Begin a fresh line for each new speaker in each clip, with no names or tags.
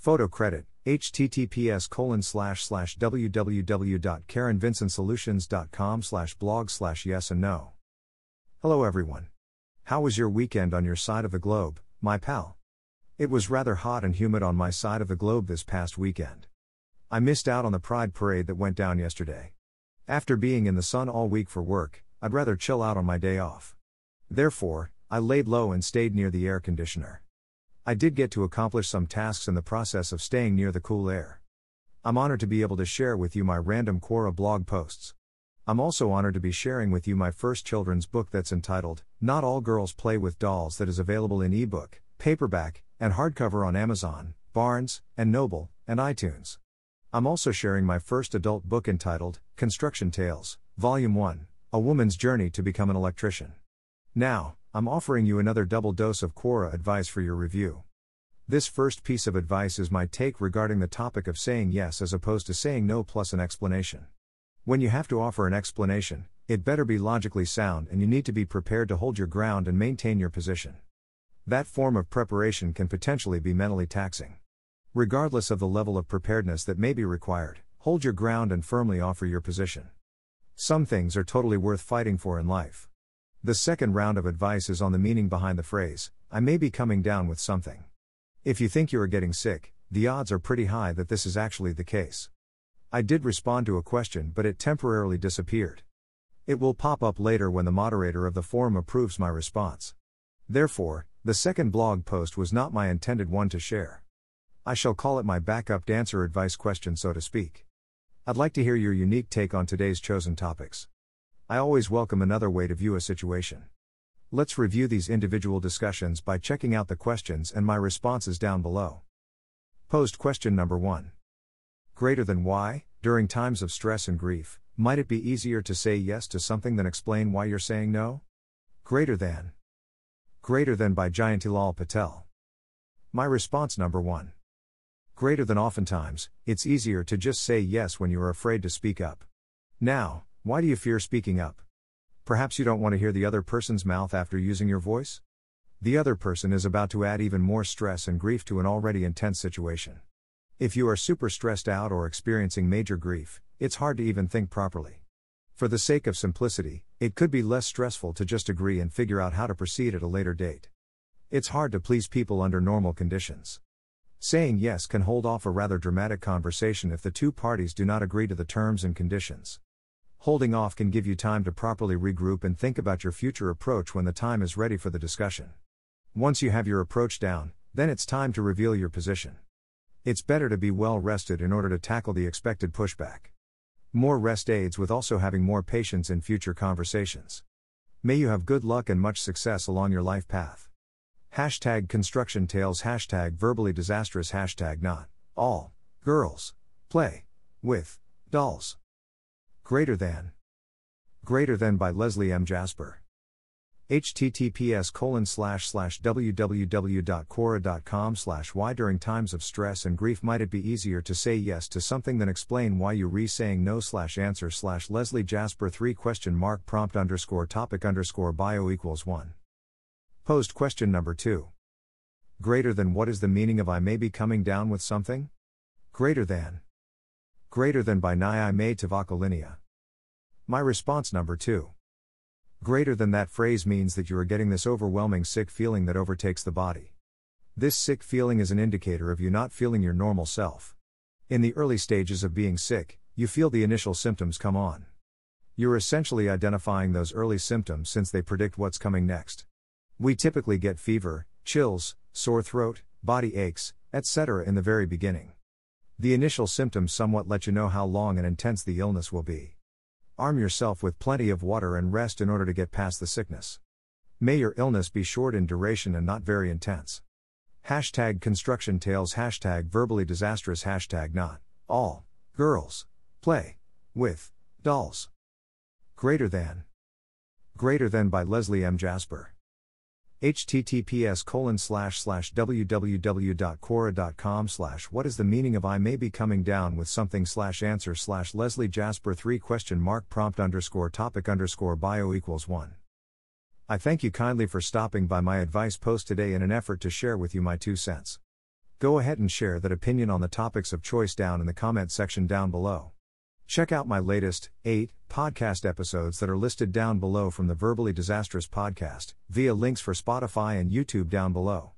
Photo credit, https colon slash slash www.karenvincentsolutions.com slash blog slash yes and no. Hello everyone. How was your weekend on your side of the globe, my pal? It was rather hot and humid on my side of the globe this past weekend. I missed out on the Pride Parade that went down yesterday. After being in the sun all week for work, I'd rather chill out on my day off. Therefore, I laid low and stayed near the air conditioner. I did get to accomplish some tasks in the process of staying near the cool air. I'm honored to be able to share with you my random Quora blog posts. I'm also honored to be sharing with you my first children's book that's entitled, Not All Girls Play with Dolls, that is available in ebook, paperback, and hardcover on Amazon, Barnes, and Noble, and iTunes. I'm also sharing my first adult book entitled, Construction Tales, Volume 1 A Woman's Journey to Become an Electrician. Now, I'm offering you another double dose of Quora advice for your review. This first piece of advice is my take regarding the topic of saying yes as opposed to saying no plus an explanation. When you have to offer an explanation, it better be logically sound and you need to be prepared to hold your ground and maintain your position. That form of preparation can potentially be mentally taxing. Regardless of the level of preparedness that may be required, hold your ground and firmly offer your position. Some things are totally worth fighting for in life. The second round of advice is on the meaning behind the phrase, I may be coming down with something. If you think you are getting sick, the odds are pretty high that this is actually the case. I did respond to a question, but it temporarily disappeared. It will pop up later when the moderator of the forum approves my response. Therefore, the second blog post was not my intended one to share. I shall call it my backup dancer advice question, so to speak. I'd like to hear your unique take on today's chosen topics. I always welcome another way to view a situation. Let's review these individual discussions by checking out the questions and my responses down below. Posed question number 1. Greater than why, during times of stress and grief, might it be easier to say yes to something than explain why you're saying no? Greater than. Greater than by Jayantilal Patel. My response number 1. Greater than oftentimes, it's easier to just say yes when you are afraid to speak up. Now, why do you fear speaking up? Perhaps you don't want to hear the other person's mouth after using your voice? The other person is about to add even more stress and grief to an already intense situation. If you are super stressed out or experiencing major grief, it's hard to even think properly. For the sake of simplicity, it could be less stressful to just agree and figure out how to proceed at a later date. It's hard to please people under normal conditions. Saying yes can hold off a rather dramatic conversation if the two parties do not agree to the terms and conditions. Holding off can give you time to properly regroup and think about your future approach when the time is ready for the discussion. Once you have your approach down, then it's time to reveal your position. It's better to be well rested in order to tackle the expected pushback. More rest aids with also having more patience in future conversations. May you have good luck and much success along your life path. Hashtag construction tales, hashtag verbally disastrous, hashtag not all girls play with dolls. Greater than. Greater than by Leslie M. Jasper. https colon slash slash www.quora.com slash why during times of stress and grief might it be easier to say yes to something than explain why you re saying no slash answer slash Leslie Jasper 3 question mark prompt underscore topic underscore bio equals 1. Posed question number 2. Greater than what is the meaning of I may be coming down with something? Greater than. Greater than by Nyai May Tavakalinia. My response number 2. Greater than that phrase means that you are getting this overwhelming sick feeling that overtakes the body. This sick feeling is an indicator of you not feeling your normal self. In the early stages of being sick, you feel the initial symptoms come on. You're essentially identifying those early symptoms since they predict what's coming next. We typically get fever, chills, sore throat, body aches, etc. in the very beginning. The initial symptoms somewhat let you know how long and intense the illness will be. Arm yourself with plenty of water and rest in order to get past the sickness. May your illness be short in duration and not very intense. Hashtag construction tales, hashtag verbally disastrous, hashtag not all girls play with dolls. Greater than. Greater than by Leslie M. Jasper https colon slash slash www.quora.com slash what is the meaning of I may be coming down with something slash answer slash Leslie Jasper 3 question mark prompt underscore topic underscore bio equals 1. I thank you kindly for stopping by my advice post today in an effort to share with you my two cents. go ahead and share that opinion on the topics of choice down in the comment section down below. Check out my latest, 8 podcast episodes that are listed down below from the Verbally Disastrous podcast, via links for Spotify and YouTube down below.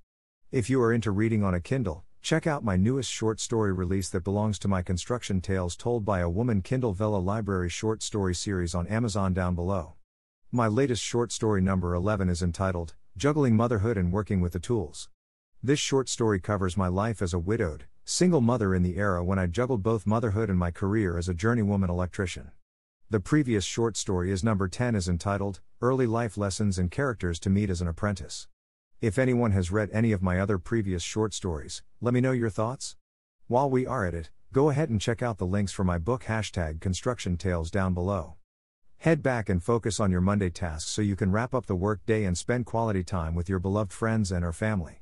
If you are into reading on a Kindle, check out my newest short story release that belongs to my Construction Tales Told by a Woman Kindle Vella Library short story series on Amazon down below. My latest short story number 11 is entitled, Juggling Motherhood and Working with the Tools. This short story covers my life as a widowed, single mother in the era when I juggled both motherhood and my career as a journeywoman electrician. The previous short story is number 10 is entitled, Early Life Lessons and Characters to Meet as an Apprentice. If anyone has read any of my other previous short stories, let me know your thoughts. While we are at it, go ahead and check out the links for my book hashtag construction tales down below. Head back and focus on your Monday tasks so you can wrap up the workday and spend quality time with your beloved friends and or family.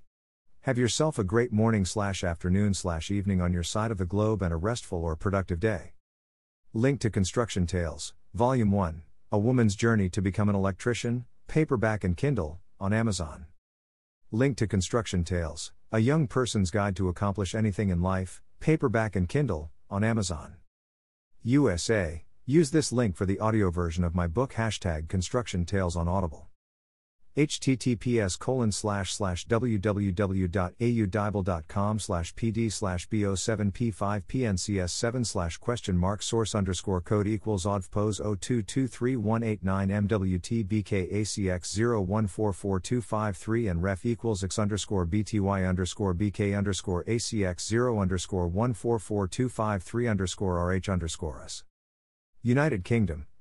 Have yourself a great morning slash afternoon slash evening on your side of the globe and a restful or productive day. Link to Construction Tales, Volume 1 A Woman's Journey to Become an Electrician, paperback and Kindle, on Amazon. Link to Construction Tales, A Young Person's Guide to Accomplish Anything in Life, paperback and Kindle, on Amazon. USA, use this link for the audio version of my book hashtag Construction Tales on Audible https colon slash slash www.audible.com slash pd slash bo7p5 pncs7 slash question mark source underscore code equals oddpose 02231889 mwt bkacx 0144253 and ref equals x underscore bty underscore bk underscore acx 0 underscore 144253 underscore rh underscore us. United Kingdom,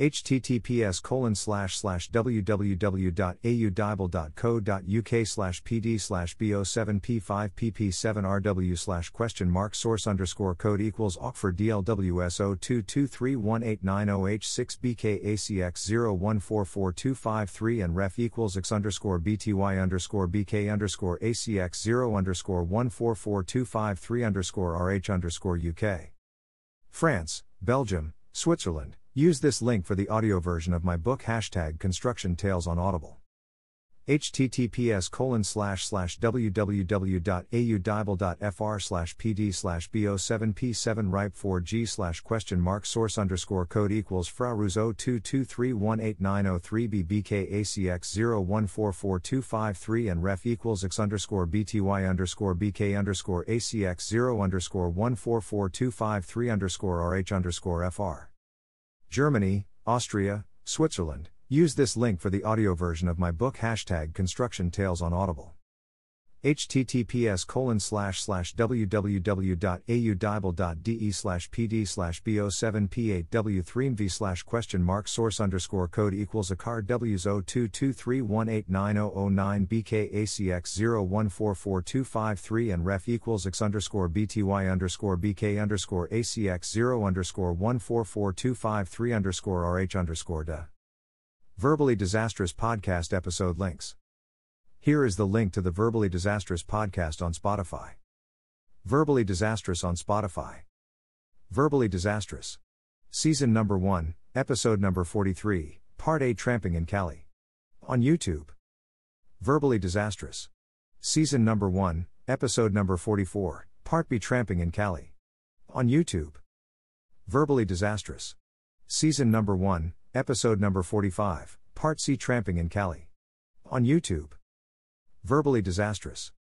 Https colon slash slash www.audible.co.uk slash pd slash bo7p5 pp7rw slash question mark source underscore code equals Oxford DLWS 02231890H6 BKACX 0144253 and ref equals x underscore BTY underscore BK underscore ACX 0 underscore 144253 underscore RH underscore UK. France, Belgium, Switzerland. Use this link for the audio version of my book hashtag construction tales on Audible https colon slash slash www.audible.fr slash pd slash bo7p7 ripe 4g slash question mark source underscore code equals fraruz 0223189003 bbkacx 0144253 and ref equals x underscore bty underscore bk underscore acx 0 underscore 144253 underscore rh underscore fr. Germany, Austria, Switzerland. Use this link for the audio version of my book hashtag construction tales on Audible. Https colon slash slash www.audible.de slash pd slash bo7p8w3mv slash question mark source underscore code equals a card w's 0223189009 bkacx 0144253 and ref equals x underscore bty underscore bk underscore acx 0 underscore 144253 underscore rh underscore da. Verbally Disastrous Podcast episode links. Here is the link to the Verbally Disastrous podcast on Spotify. Verbally Disastrous on Spotify. Verbally Disastrous. Season number 1, episode number 43, Part A Tramping in Cali. On YouTube. Verbally Disastrous. Season number 1, episode number 44, Part B Tramping in Cali. On YouTube. Verbally Disastrous. Season number 1, Episode number 45, Part C Tramping in Cali. On YouTube. Verbally Disastrous.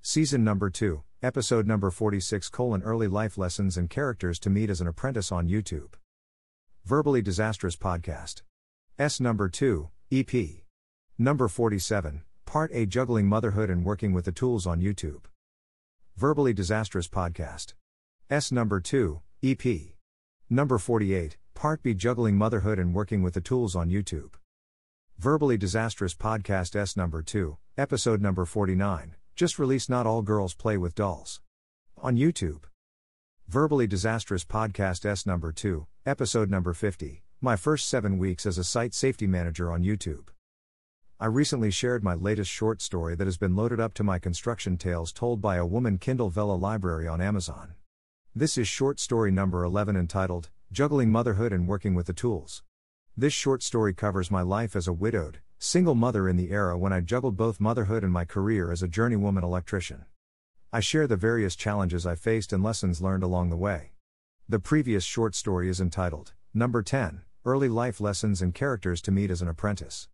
Season number 2, Episode number 46 colon Early Life Lessons and Characters to Meet as an Apprentice on YouTube. Verbally Disastrous Podcast. S number 2, EP. Number 47, Part A Juggling Motherhood and Working with the Tools on YouTube. Verbally Disastrous Podcast. S number 2, EP. Number 48, Part B Juggling Motherhood and Working with the Tools on YouTube. Verbally Disastrous Podcast S number 2, episode number 49, just released Not All Girls Play with Dolls. On YouTube. Verbally Disastrous Podcast S number 2, episode number 50, my first seven weeks as a site safety manager on YouTube. I recently shared my latest short story that has been loaded up to my construction tales told by a woman Kindle Vella library on Amazon. This is short story number 11 entitled, Juggling Motherhood and Working with the Tools. This short story covers my life as a widowed, single mother in the era when I juggled both motherhood and my career as a journeywoman electrician. I share the various challenges I faced and lessons learned along the way. The previous short story is entitled, Number 10 Early Life Lessons and Characters to Meet as an Apprentice.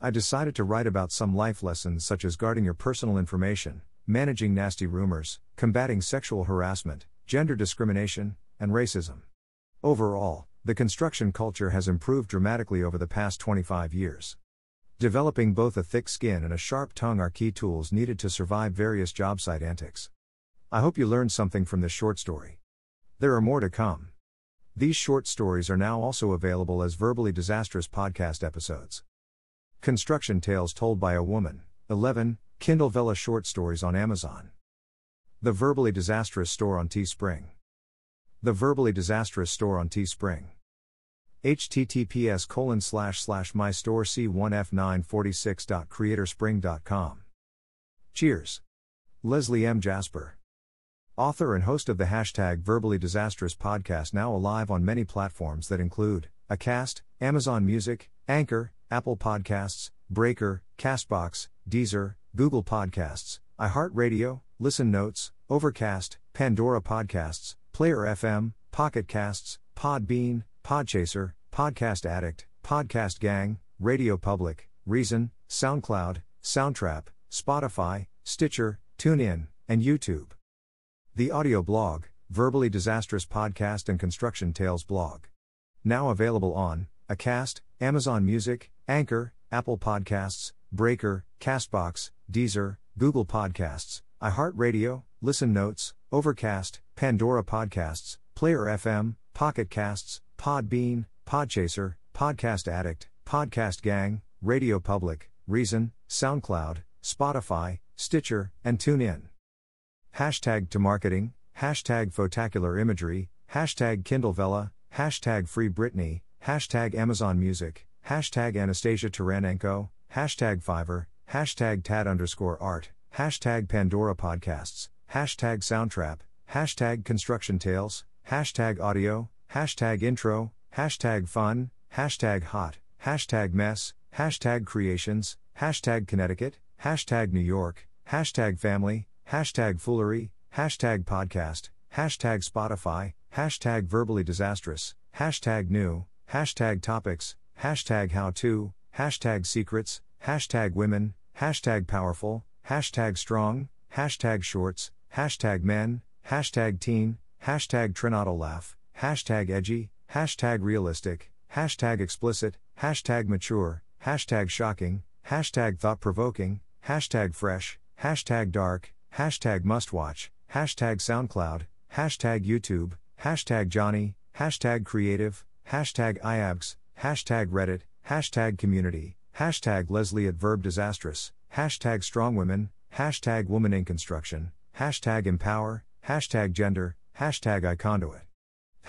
I decided to write about some life lessons such as guarding your personal information, managing nasty rumors, combating sexual harassment, gender discrimination, and racism. Overall, the construction culture has improved dramatically over the past 25 years. Developing both a thick skin and a sharp tongue are key tools needed to survive various job site antics. I hope you learned something from this short story. There are more to come. These short stories are now also available as verbally disastrous podcast episodes. Construction Tales Told by a Woman, 11, Kindle Vella Short Stories on Amazon. The Verbally Disastrous Store on Teespring. The Verbally Disastrous Store on Teespring https colon slash slash my store c1f946.creatorspring.com. Cheers. Leslie M. Jasper. Author and host of the hashtag Verbally Disastrous podcast, now alive on many platforms that include Acast, Amazon Music, Anchor, Apple Podcasts, Breaker, Castbox, Deezer, Google Podcasts, iHeartRadio, Listen Notes, Overcast, Pandora Podcasts, Player FM, Pocket Casts, Podbean, Podchaser, Podcast Addict, Podcast Gang, Radio Public, Reason, SoundCloud, Soundtrap, Spotify, Stitcher, TuneIn, and YouTube. The audio blog, Verbally Disastrous Podcast and Construction Tales blog. Now available on Acast, Amazon Music, Anchor, Apple Podcasts, Breaker, Castbox, Deezer, Google Podcasts, iHeartRadio, Listen Notes, Overcast, Pandora Podcasts, Player FM, Pocket Casts, Podbean, Podchaser, Podcast Addict, Podcast Gang, Radio Public, Reason, SoundCloud, Spotify, Stitcher, and TuneIn. Hashtag to marketing, hashtag photacular imagery, hashtag Kindle Vella, hashtag Free Britney, hashtag Amazon Music, hashtag Anastasia Taranenko, hashtag Fiverr, hashtag Tad underscore art, hashtag Pandora Podcasts, hashtag Soundtrap, hashtag Construction Tales, hashtag Audio, hashtag Intro, hashtag Fun, hashtag Hot, hashtag Mess, hashtag Creations, hashtag Connecticut, hashtag New York, hashtag Family, hashtag Foolery, hashtag Podcast, hashtag Spotify, hashtag Verbally Disastrous, hashtag New, hashtag Topics, hashtag How To, hashtag Secrets, hashtag Women, hashtag Powerful, hashtag Strong, hashtag Shorts, hashtag Men, hashtag Teen, hashtag Trinato Laugh, hashtag Edgy, hashtag Realistic, hashtag Explicit, hashtag Mature, hashtag Shocking, hashtag Thought Provoking, hashtag Fresh, hashtag Dark, hashtag Mustwatch, hashtag SoundCloud, hashtag YouTube, hashtag Johnny, hashtag Creative, hashtag IABS, hashtag Reddit, hashtag Community, hashtag Leslie at Verb Disastrous, hashtag Strong Women, hashtag Woman in Construction, hashtag Empower, hashtag Gender, hashtag iConduit,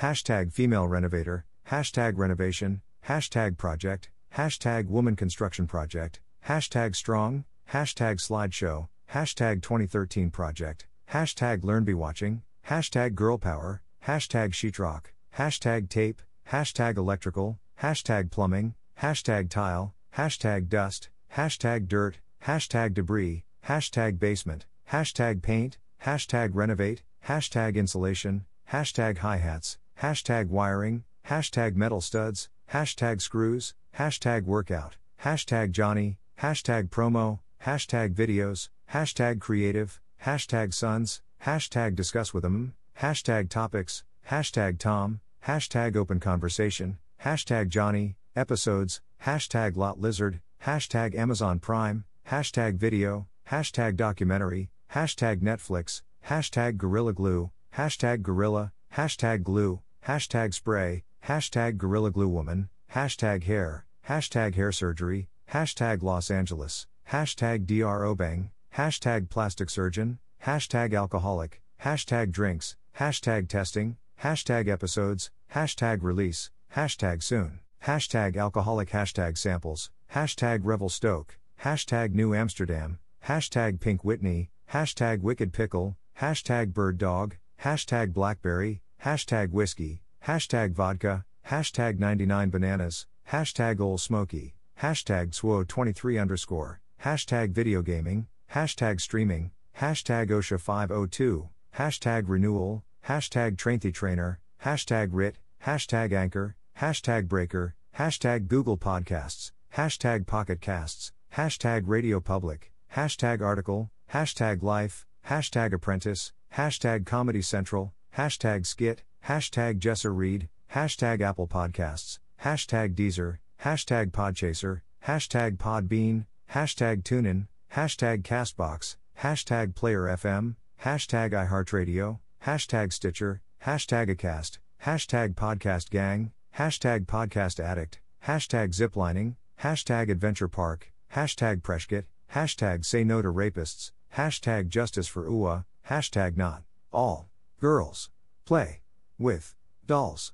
hashtag Female Renovator, hashtag Renovation, hashtag Project, hashtag Woman Construction Project, hashtag Strong, hashtag Slideshow, hashtag 2013 Project, hashtag LearnBeWatching, hashtag Girl Power, hashtag Sheetrock, hashtag Tape, hashtag Electrical, hashtag Plumbing, hashtag Tile, hashtag Dust, hashtag Dirt, hashtag Debris, hashtag Basement, hashtag Paint, hashtag Renovate, hashtag Insulation, hashtag Hi-Hats, hashtag Wiring, hashtag Metal Studs, hashtag Screws, hashtag Workout, hashtag Johnny, hashtag Promo, hashtag Videos, hashtag Creative, hashtag Sons, hashtag Discuss with them, hashtag Topics, hashtag Tom, hashtag Open Conversation, hashtag Johnny, Episodes, hashtag Lot Lizard, hashtag Amazon Prime, hashtag Video, hashtag Documentary, hashtag Netflix, hashtag Gorilla Glue, hashtag Gorilla, hashtag Glue, hashtag Spray, hashtag Gorilla Glue Woman, hashtag Hair, hashtag Hair Surgery, hashtag Los Angeles, hashtag DR Obeng, hashtag Plastic Surgeon, hashtag Alcoholic, hashtag Drinks, hashtag Testing, hashtag Episodes, hashtag Release, hashtag Soon, hashtag Alcoholic, hashtag Samples, hashtag Revel Stoke, hashtag New Amsterdam, hashtag Pink Whitney, hashtag Wicked Pickle, hashtag Bird Dog, hashtag Blackberry, hashtag Whiskey, hashtag Vodka, hashtag 99 Bananas, hashtag Old Smoky, hashtag SWO23 underscore, hashtag video gaming, hashtag streaming, hashtag OSHA502, hashtag renewal, hashtag Trainthy Trainer, hashtag RIT, hashtag Anchor, hashtag Breaker, hashtag Google Podcasts, hashtag Pocket Casts, hashtag Radio Public, hashtag Article, hashtag Life, hashtag Apprentice, hashtag Comedy Central, hashtag Skit, hashtag Jesser Reed, hashtag Apple Podcasts, hashtag Deezer, hashtag Podchaser, hashtag Podbean, hashtag TuneIn, hashtag Castbox, hashtag Player FM, hashtag iHeartRadio, hashtag Stitcher, hashtag Acast, hashtag Podcast Gang, hashtag Podcast Addict, hashtag Ziplining, hashtag Adventure Park, hashtag Preshkit, hashtag Say No to Rapists, hashtag Justice for UA, hashtag Not All Girls. Play. With. Dolls.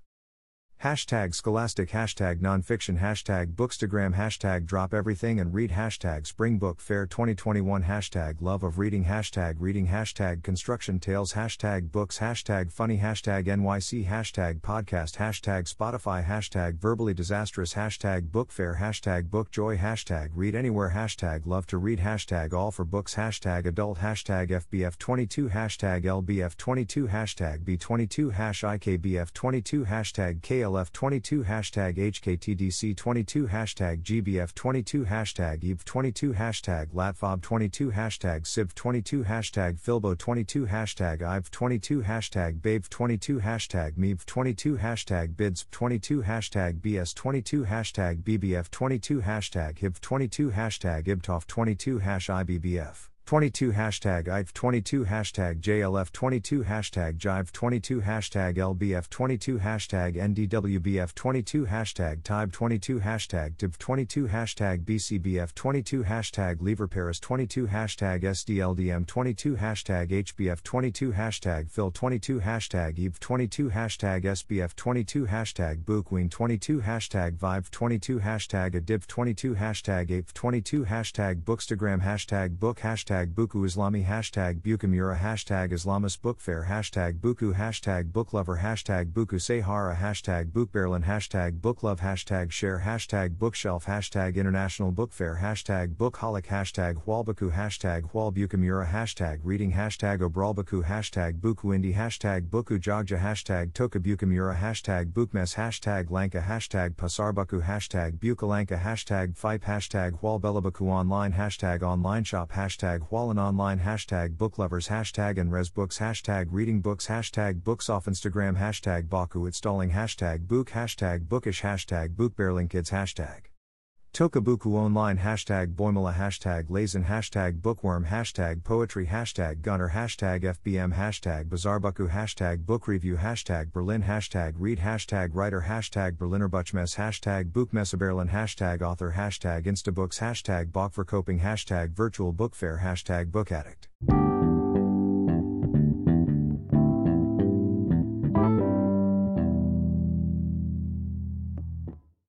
Hashtag scholastic, hashtag nonfiction, hashtag bookstagram, hashtag drop everything and read, hashtag spring book fair 2021, hashtag love of reading, hashtag reading, hashtag construction tales, hashtag books, hashtag funny, hashtag NYC, hashtag podcast, hashtag Spotify, hashtag verbally disastrous, hashtag book fair, hashtag book joy, hashtag read anywhere, hashtag love to read, hashtag all for books, hashtag adult, hashtag FBF22, hashtag LBF22, hashtag B22, hash IKBF22, hashtag KL LF22 hashtag HKTDC22 hashtag GBF22 hashtag EVE22 hashtag LATFOB22 hashtag SIV22 hashtag FILBO22 hashtag IVE22 hashtag BAVE22 hashtag MEVE22 hashtag BIDS22 hashtag BS22 hashtag BBF22 hashtag HIV22 hashtag IBTOF22 hash IBBF 22 hashtag IVE 22 hashtag JLF 22 hashtag Jive 22 hashtag LBF 22 hashtag NDWBF 22 hashtag TIBE 22 hashtag TIB 22 hashtag BCBF 22 hashtag LeverParis 22 hashtag SDLDM 22 hashtag HBF 22 hashtag Phil 22 hashtag EVE 22 hashtag SBF 22 hashtag Bookween 22 hashtag Vive 22 hashtag ADIV 22 hashtag APE 22 hashtag Bookstagram hashtag Book hashtag hashtag Buku Islami hashtag Bukamura hashtag Islamist Book Fair hashtag Buku hashtag Booklover hashtag Buku Sahara hashtag Bookberlin hashtag Booklove hashtag Share hashtag Bookshelf hashtag International Book Fair hashtag Bookholic hashtag Hualbaku hashtag Hualbukamura hashtag Reading hashtag Obralbaku hashtag Buku Indie hashtag Buku Jogja hashtag Tokabukamura hashtag Bookmess hashtag Lanka hashtag Pasarbaku hashtag Bukalanka hashtag Fipe hashtag Hualbelabaku online hashtag online shop hashtag Hualan Online hashtag booklovers hashtag and resbooks hashtag reading books hashtag books off Instagram hashtag Baku installing hashtag book hashtag bookish hashtag bookbearlingkids hashtag Tokabuku online hashtag Boimala hashtag Lazen hashtag Bookworm hashtag Poetry hashtag Gunner hashtag FBM hashtag Bazaarbuku hashtag Book Review hashtag Berlin hashtag Read hashtag Writer hashtag Berlinerbuchmesse hashtag Buchmesseberlin hashtag Author hashtag Instabooks hashtag Bachverkoping hashtag Virtual Book Fair hashtag Book Addict